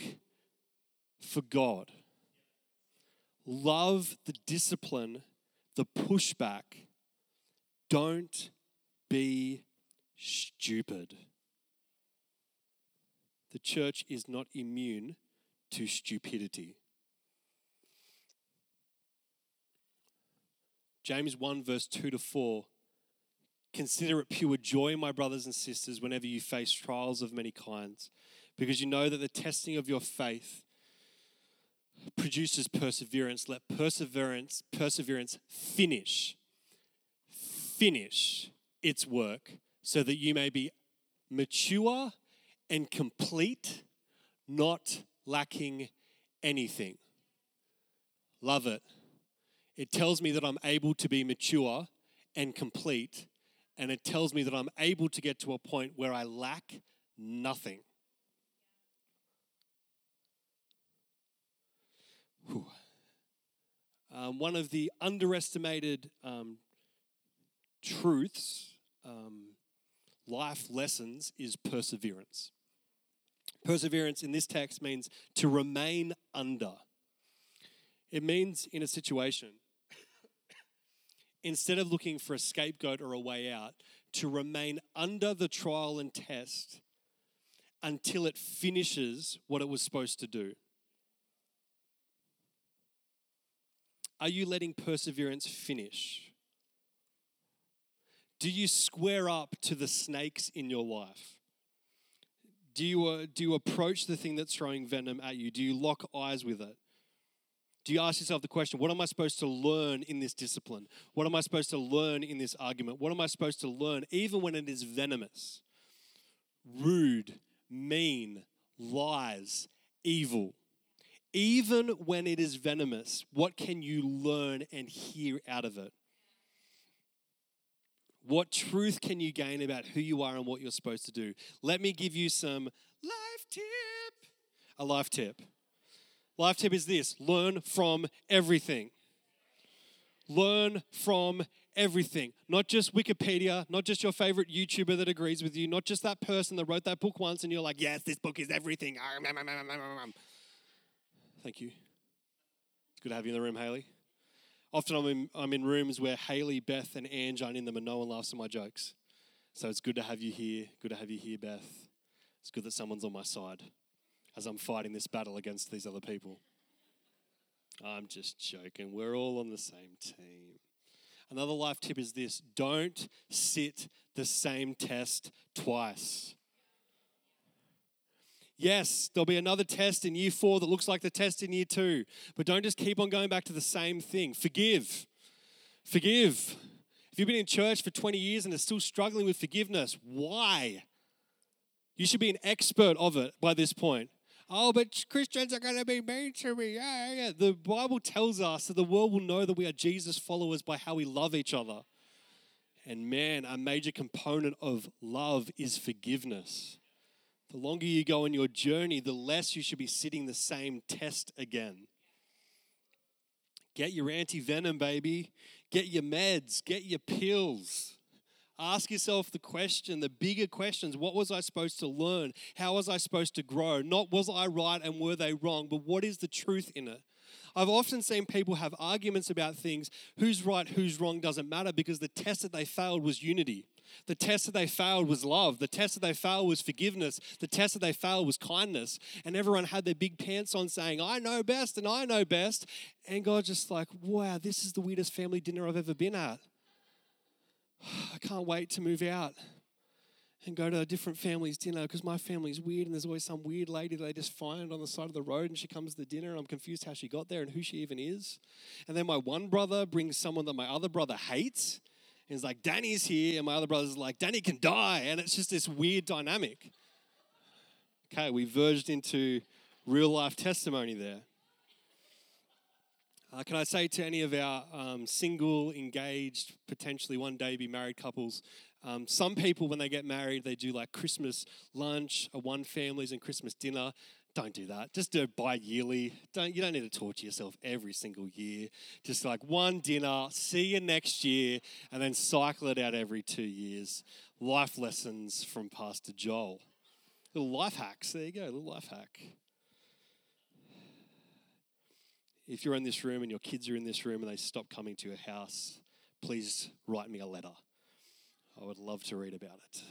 for God. Love the discipline, the pushback. Don't be stupid. The church is not immune to stupidity. James 1, verse 2 to 4 Consider it pure joy, my brothers and sisters, whenever you face trials of many kinds, because you know that the testing of your faith produces perseverance. Let perseverance, perseverance finish, finish its work, so that you may be mature and complete, not lacking anything. Love it. It tells me that I'm able to be mature and complete and it tells me that I'm able to get to a point where I lack nothing. Um, one of the underestimated um, truths, um, life lessons, is perseverance. Perseverance in this text means to remain under. It means in a situation instead of looking for a scapegoat or a way out, to remain under the trial and test until it finishes what it was supposed to do. Are you letting perseverance finish? Do you square up to the snakes in your life? Do you, uh, do you approach the thing that's throwing venom at you? Do you lock eyes with it? Do you ask yourself the question, what am I supposed to learn in this discipline? What am I supposed to learn in this argument? What am I supposed to learn even when it is venomous, rude, mean, lies, evil? Even when it is venomous, what can you learn and hear out of it? What truth can you gain about who you are and what you're supposed to do? Let me give you some life tip. A life tip. Life tip is this learn from everything. Learn from everything. Not just Wikipedia, not just your favorite YouTuber that agrees with you, not just that person that wrote that book once and you're like, yes, this book is everything. Ah, mm, mm, mm, Thank you. It's good to have you in the room, Haley. Often I'm in, I'm in rooms where Haley, Beth, and Ange aren't in them and no one laughs at my jokes. So it's good to have you here. Good to have you here, Beth. It's good that someone's on my side as I'm fighting this battle against these other people. I'm just joking. We're all on the same team. Another life tip is this don't sit the same test twice. Yes, there'll be another test in year four that looks like the test in year two, but don't just keep on going back to the same thing. Forgive. Forgive. If you've been in church for 20 years and are still struggling with forgiveness, why? You should be an expert of it by this point. Oh, but Christians are going to be mean to me. Yeah, yeah. The Bible tells us that the world will know that we are Jesus followers by how we love each other. And man, a major component of love is forgiveness. The longer you go on your journey, the less you should be sitting the same test again. Get your anti venom, baby. Get your meds. Get your pills. Ask yourself the question, the bigger questions. What was I supposed to learn? How was I supposed to grow? Not was I right and were they wrong, but what is the truth in it? I've often seen people have arguments about things. Who's right, who's wrong doesn't matter because the test that they failed was unity. The test that they failed was love. The test that they failed was forgiveness. The test that they failed was kindness. And everyone had their big pants on saying, I know best and I know best. And God just like, wow, this is the weirdest family dinner I've ever been at. I can't wait to move out and go to a different family's dinner because my family's weird and there's always some weird lady they just find on the side of the road and she comes to the dinner and I'm confused how she got there and who she even is. And then my one brother brings someone that my other brother hates and He's like, Danny's here, and my other brother's like, Danny can die. And it's just this weird dynamic. Okay, we verged into real life testimony there. Uh, can I say to any of our um, single, engaged, potentially one day be married couples, um, some people, when they get married, they do like Christmas lunch, a one families, and Christmas dinner. Don't do that. Just do it bi-yearly. Don't you don't need to torture yourself every single year. Just like one dinner, see you next year, and then cycle it out every two years. Life lessons from Pastor Joel. Little life hacks. There you go, little life hack. If you're in this room and your kids are in this room and they stop coming to your house, please write me a letter. I would love to read about it.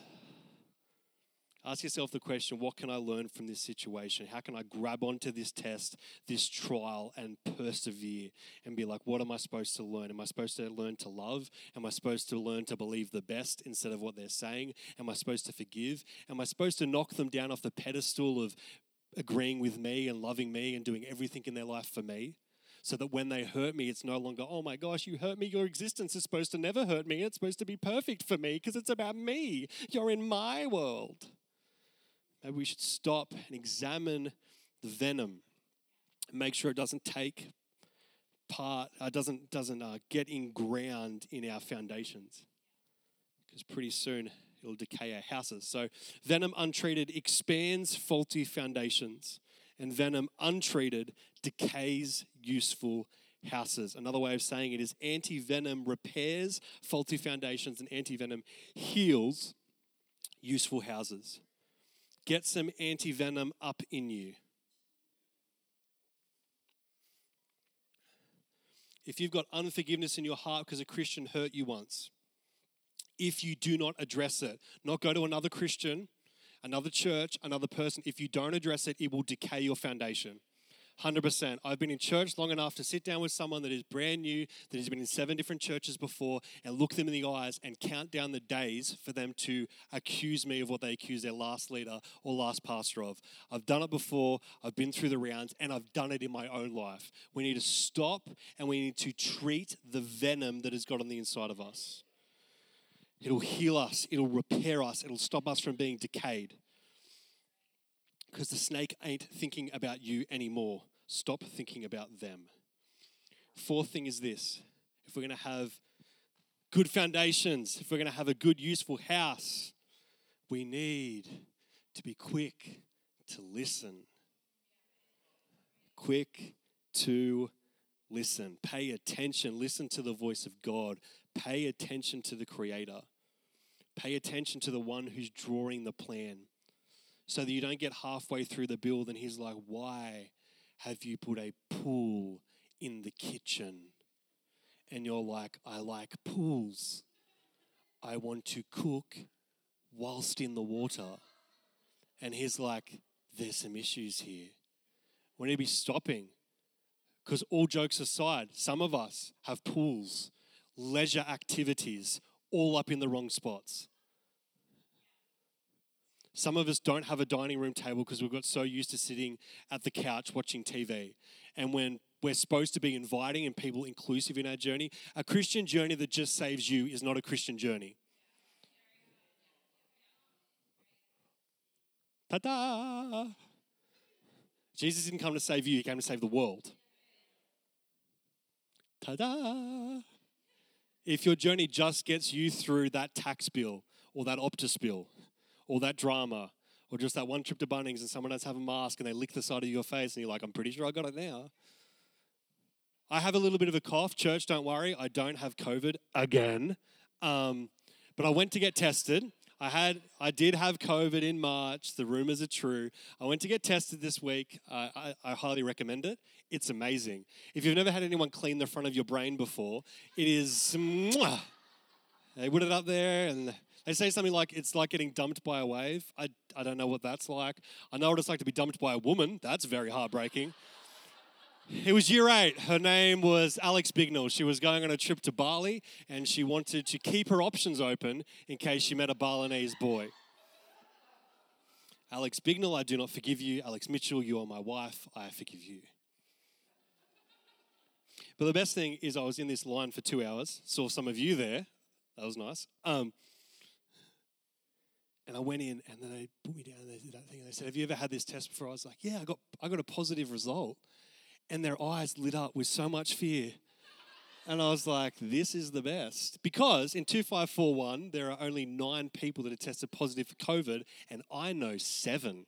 Ask yourself the question what can I learn from this situation? How can I grab onto this test, this trial, and persevere and be like, what am I supposed to learn? Am I supposed to learn to love? Am I supposed to learn to believe the best instead of what they're saying? Am I supposed to forgive? Am I supposed to knock them down off the pedestal of agreeing with me and loving me and doing everything in their life for me? So that when they hurt me, it's no longer, oh my gosh, you hurt me. Your existence is supposed to never hurt me. It's supposed to be perfect for me because it's about me. You're in my world. Maybe we should stop and examine the venom and make sure it doesn't take part, uh, doesn't, doesn't uh, get ingrained in our foundations. Because pretty soon it'll decay our houses. So, venom untreated expands faulty foundations, and venom untreated decays useful houses. Another way of saying it is anti venom repairs faulty foundations, and anti venom heals useful houses. Get some anti venom up in you. If you've got unforgiveness in your heart because a Christian hurt you once, if you do not address it, not go to another Christian, another church, another person, if you don't address it, it will decay your foundation. 100%. I've been in church long enough to sit down with someone that is brand new, that has been in seven different churches before, and look them in the eyes and count down the days for them to accuse me of what they accuse their last leader or last pastor of. I've done it before, I've been through the rounds, and I've done it in my own life. We need to stop and we need to treat the venom that has got on the inside of us. It'll heal us, it'll repair us, it'll stop us from being decayed. Because the snake ain't thinking about you anymore. Stop thinking about them. Fourth thing is this if we're going to have good foundations, if we're going to have a good, useful house, we need to be quick to listen. Quick to listen. Pay attention. Listen to the voice of God. Pay attention to the Creator. Pay attention to the one who's drawing the plan so that you don't get halfway through the build and he's like, Why have you put a pool in the kitchen? And you're like, I like pools. I want to cook whilst in the water. And he's like, There's some issues here. We need to be stopping. Because all jokes aside, some of us have pools, leisure activities, all up in the wrong spots. Some of us don't have a dining room table because we've got so used to sitting at the couch watching TV. And when we're supposed to be inviting and people inclusive in our journey, a Christian journey that just saves you is not a Christian journey. Ta da! Jesus didn't come to save you, he came to save the world. Ta da! If your journey just gets you through that tax bill or that Optus bill or that drama or just that one trip to Bunnings and someone else have a mask and they lick the side of your face and you're like, I'm pretty sure I got it now. I have a little bit of a cough. Church, don't worry. I don't have COVID again. Um, but I went to get tested. I had, I did have COVID in March. The rumors are true. I went to get tested this week. Uh, I, I highly recommend it. It's amazing. If you've never had anyone clean the front of your brain before, it is. Mwah. They put it up there and they say something like it's like getting dumped by a wave. I, I don't know what that's like. I know what it's like to be dumped by a woman. That's very heartbreaking. It was year eight. Her name was Alex Bignell. She was going on a trip to Bali and she wanted to keep her options open in case she met a Balinese boy. Alex Bignell, I do not forgive you. Alex Mitchell, you are my wife. I forgive you. But the best thing is, I was in this line for two hours, saw some of you there. That was nice. Um, and I went in, and then they put me down, and they did that thing. And they said, "Have you ever had this test before?" I was like, "Yeah, I got, I got a positive result." And their eyes lit up with so much fear. And I was like, this is the best. Because in 2541, there are only nine people that are tested positive for COVID, and I know seven.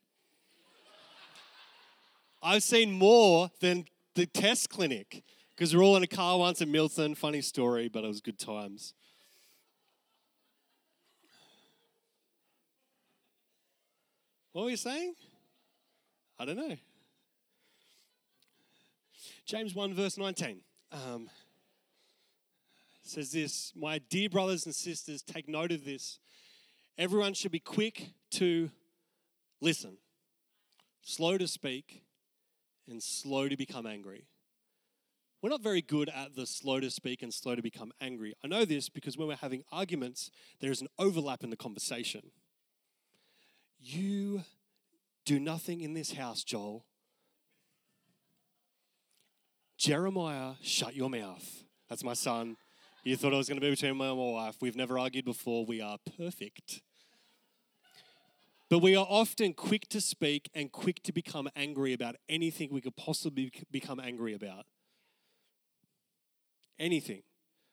I've seen more than the test clinic because we're all in a car once in Milton. Funny story, but it was good times. What were you saying? I don't know. James 1, verse 19 um, says this My dear brothers and sisters, take note of this. Everyone should be quick to listen, slow to speak, and slow to become angry. We're not very good at the slow to speak and slow to become angry. I know this because when we're having arguments, there's an overlap in the conversation. You do nothing in this house, Joel. Jeremiah, shut your mouth. That's my son. You thought I was going to be between my and my wife. We've never argued before. We are perfect. But we are often quick to speak and quick to become angry about anything we could possibly become angry about. Anything.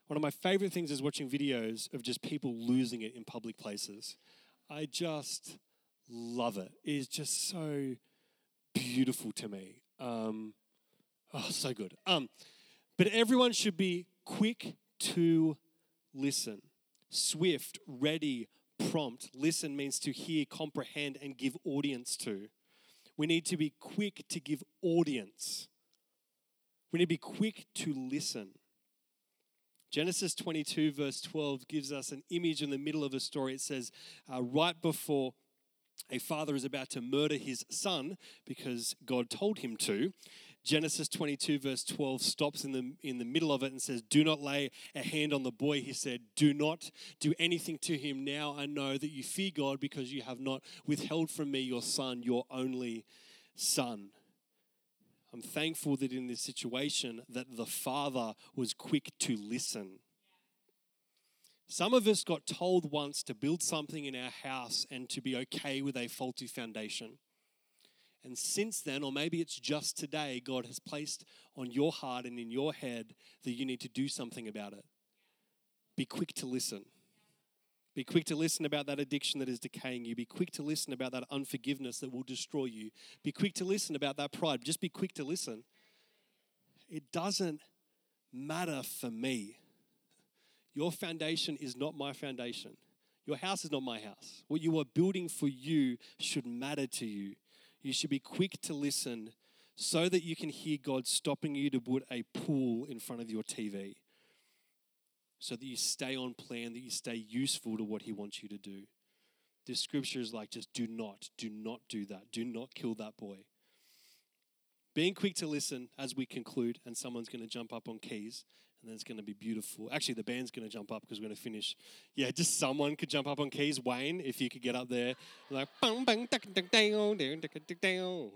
One of my favorite things is watching videos of just people losing it in public places. I just love it. It is just so beautiful to me. Um, oh, so good. Um, but everyone should be quick to listen, swift, ready, prompt. Listen means to hear, comprehend, and give audience to. We need to be quick to give audience. We need to be quick to listen. Genesis 22, verse 12, gives us an image in the middle of a story. It says, uh, right before a father is about to murder his son because God told him to, Genesis 22, verse 12, stops in the, in the middle of it and says, Do not lay a hand on the boy. He said, Do not do anything to him. Now I know that you fear God because you have not withheld from me your son, your only son. I'm thankful that in this situation that the father was quick to listen. Some of us got told once to build something in our house and to be okay with a faulty foundation. And since then, or maybe it's just today, God has placed on your heart and in your head that you need to do something about it. Be quick to listen. Be quick to listen about that addiction that is decaying you. Be quick to listen about that unforgiveness that will destroy you. Be quick to listen about that pride. Just be quick to listen. It doesn't matter for me. Your foundation is not my foundation. Your house is not my house. What you are building for you should matter to you. You should be quick to listen so that you can hear God stopping you to put a pool in front of your TV. So that you stay on plan, that you stay useful to what He wants you to do. This scripture is like, just do not, do not do that. Do not kill that boy. Being quick to listen as we conclude, and someone's going to jump up on keys, and it's going to be beautiful. Actually, the band's going to jump up because we're going to finish. Yeah, just someone could jump up on keys. Wayne, if you could get up there, like bang bang dang dang dang dang dang.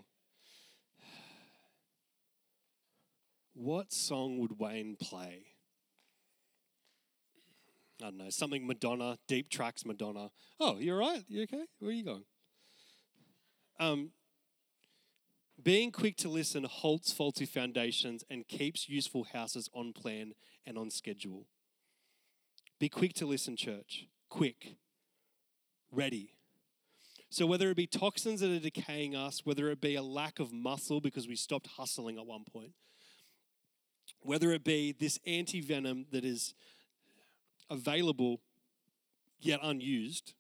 What song would Wayne play? I don't know, something Madonna, deep tracks Madonna. Oh, you're right. You okay? Where are you going? Um, being quick to listen halts faulty foundations and keeps useful houses on plan and on schedule. Be quick to listen, church. Quick. Ready. So, whether it be toxins that are decaying us, whether it be a lack of muscle because we stopped hustling at one point, whether it be this anti venom that is available yet unused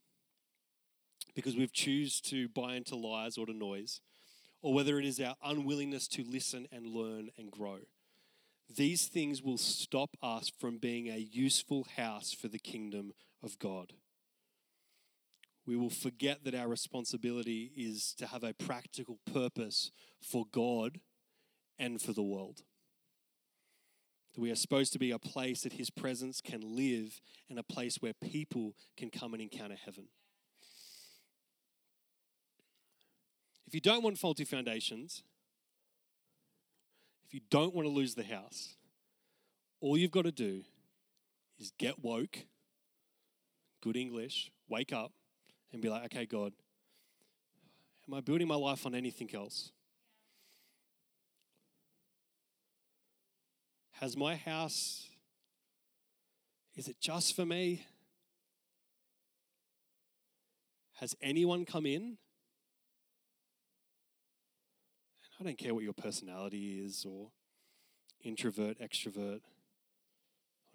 because we've choose to buy into lies or to noise, or whether it is our unwillingness to listen and learn and grow. These things will stop us from being a useful house for the kingdom of God. We will forget that our responsibility is to have a practical purpose for God and for the world. That we are supposed to be a place that His presence can live and a place where people can come and encounter heaven. If you don't want faulty foundations, if you don't want to lose the house, all you've got to do is get woke, good English, wake up and be like, okay, God, am I building my life on anything else? Has my house, is it just for me? Has anyone come in I don't care what your personality is or introvert, extrovert.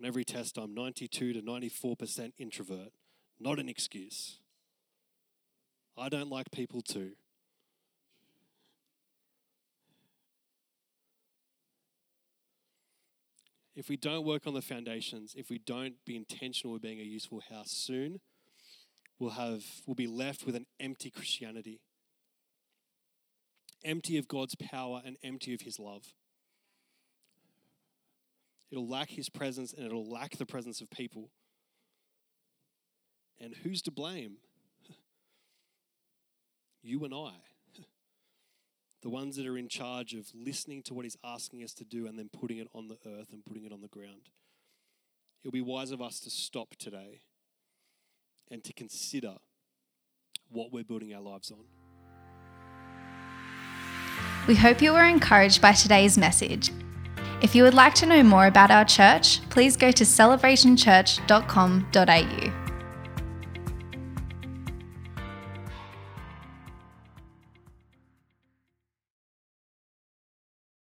On every test, I'm 92 to 94% introvert. Not an excuse. I don't like people too. If we don't work on the foundations, if we don't be intentional with being a useful house soon, we'll have we'll be left with an empty Christianity empty of God's power and empty of His love. It'll lack His presence and it'll lack the presence of people. And who's to blame? You and I. The ones that are in charge of listening to what He's asking us to do and then putting it on the earth and putting it on the ground. It'll be wise of us to stop today and to consider what we're building our lives on. We hope you were encouraged by today's message. If you would like to know more about our church, please go to celebrationchurch.com.au.